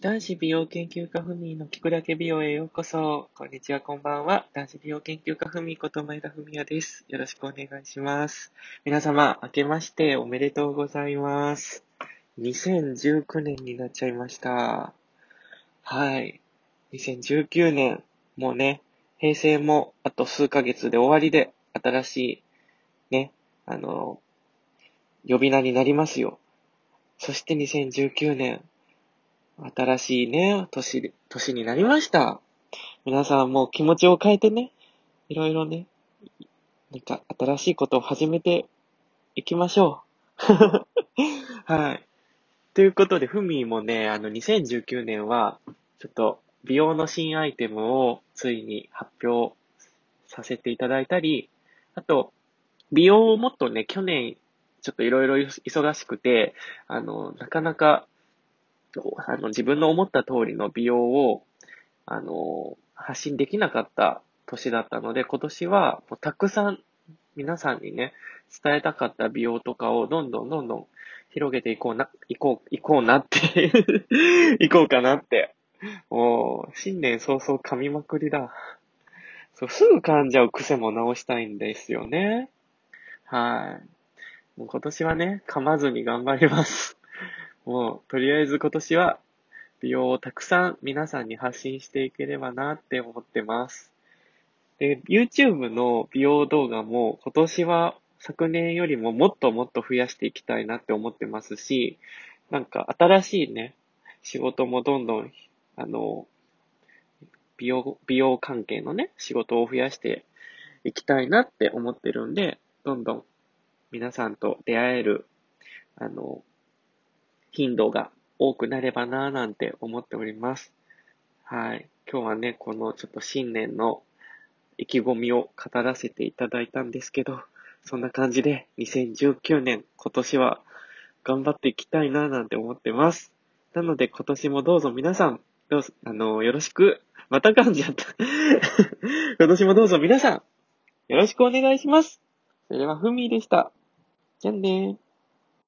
男子美容研究家ふみの聞くだけ美容へようこそ。こんにちは、こんばんは。男子美容研究家ふみこと前田文也です。よろしくお願いします。皆様、明けましておめでとうございます。2019年になっちゃいました。はい。2019年、もうね、平成もあと数ヶ月で終わりで、新しい、ね、あの、呼び名になりますよ。そして2019年、新しいね、年、年になりました。皆さんも気持ちを変えてね、いろいろね、なんか新しいことを始めていきましょう。はい。ということで、ふみもね、あの、2019年は、ちょっと、美容の新アイテムをついに発表させていただいたり、あと、美容をもっとね、去年、ちょっといろいろ忙しくて、あの、なかなか、あの、自分の思った通りの美容を、あの、発信できなかった年だったので、今年は、もうたくさん皆さんにね、伝えたかった美容とかをどんどんどんどん広げていこうな、いこう、いこうなって、いこうかなって。もう、新年早々噛みまくりだ。そう、すぐ噛んじゃう癖も直したいんですよね。はい。もう今年はね、噛まずに頑張ります。もう、とりあえず今年は、美容をたくさん皆さんに発信していければなって思ってます。で、YouTube の美容動画も今年は昨年よりももっともっと増やしていきたいなって思ってますし、なんか新しいね、仕事もどんどん、あの、美容、美容関係のね、仕事を増やしていきたいなって思ってるんで、どんどん皆さんと出会える、あの、頻度が多くなればなぁなんて思っております。はい。今日はね、このちょっと新年の意気込みを語らせていただいたんですけど、そんな感じで2019年今年は頑張っていきたいなぁなんて思ってます。なので今年もどうぞ皆さん、どうぞ、あの、よろしく、また噛んじゃった。今年もどうぞ皆さん、よろしくお願いします。それでは、ふみでした。じゃあねー。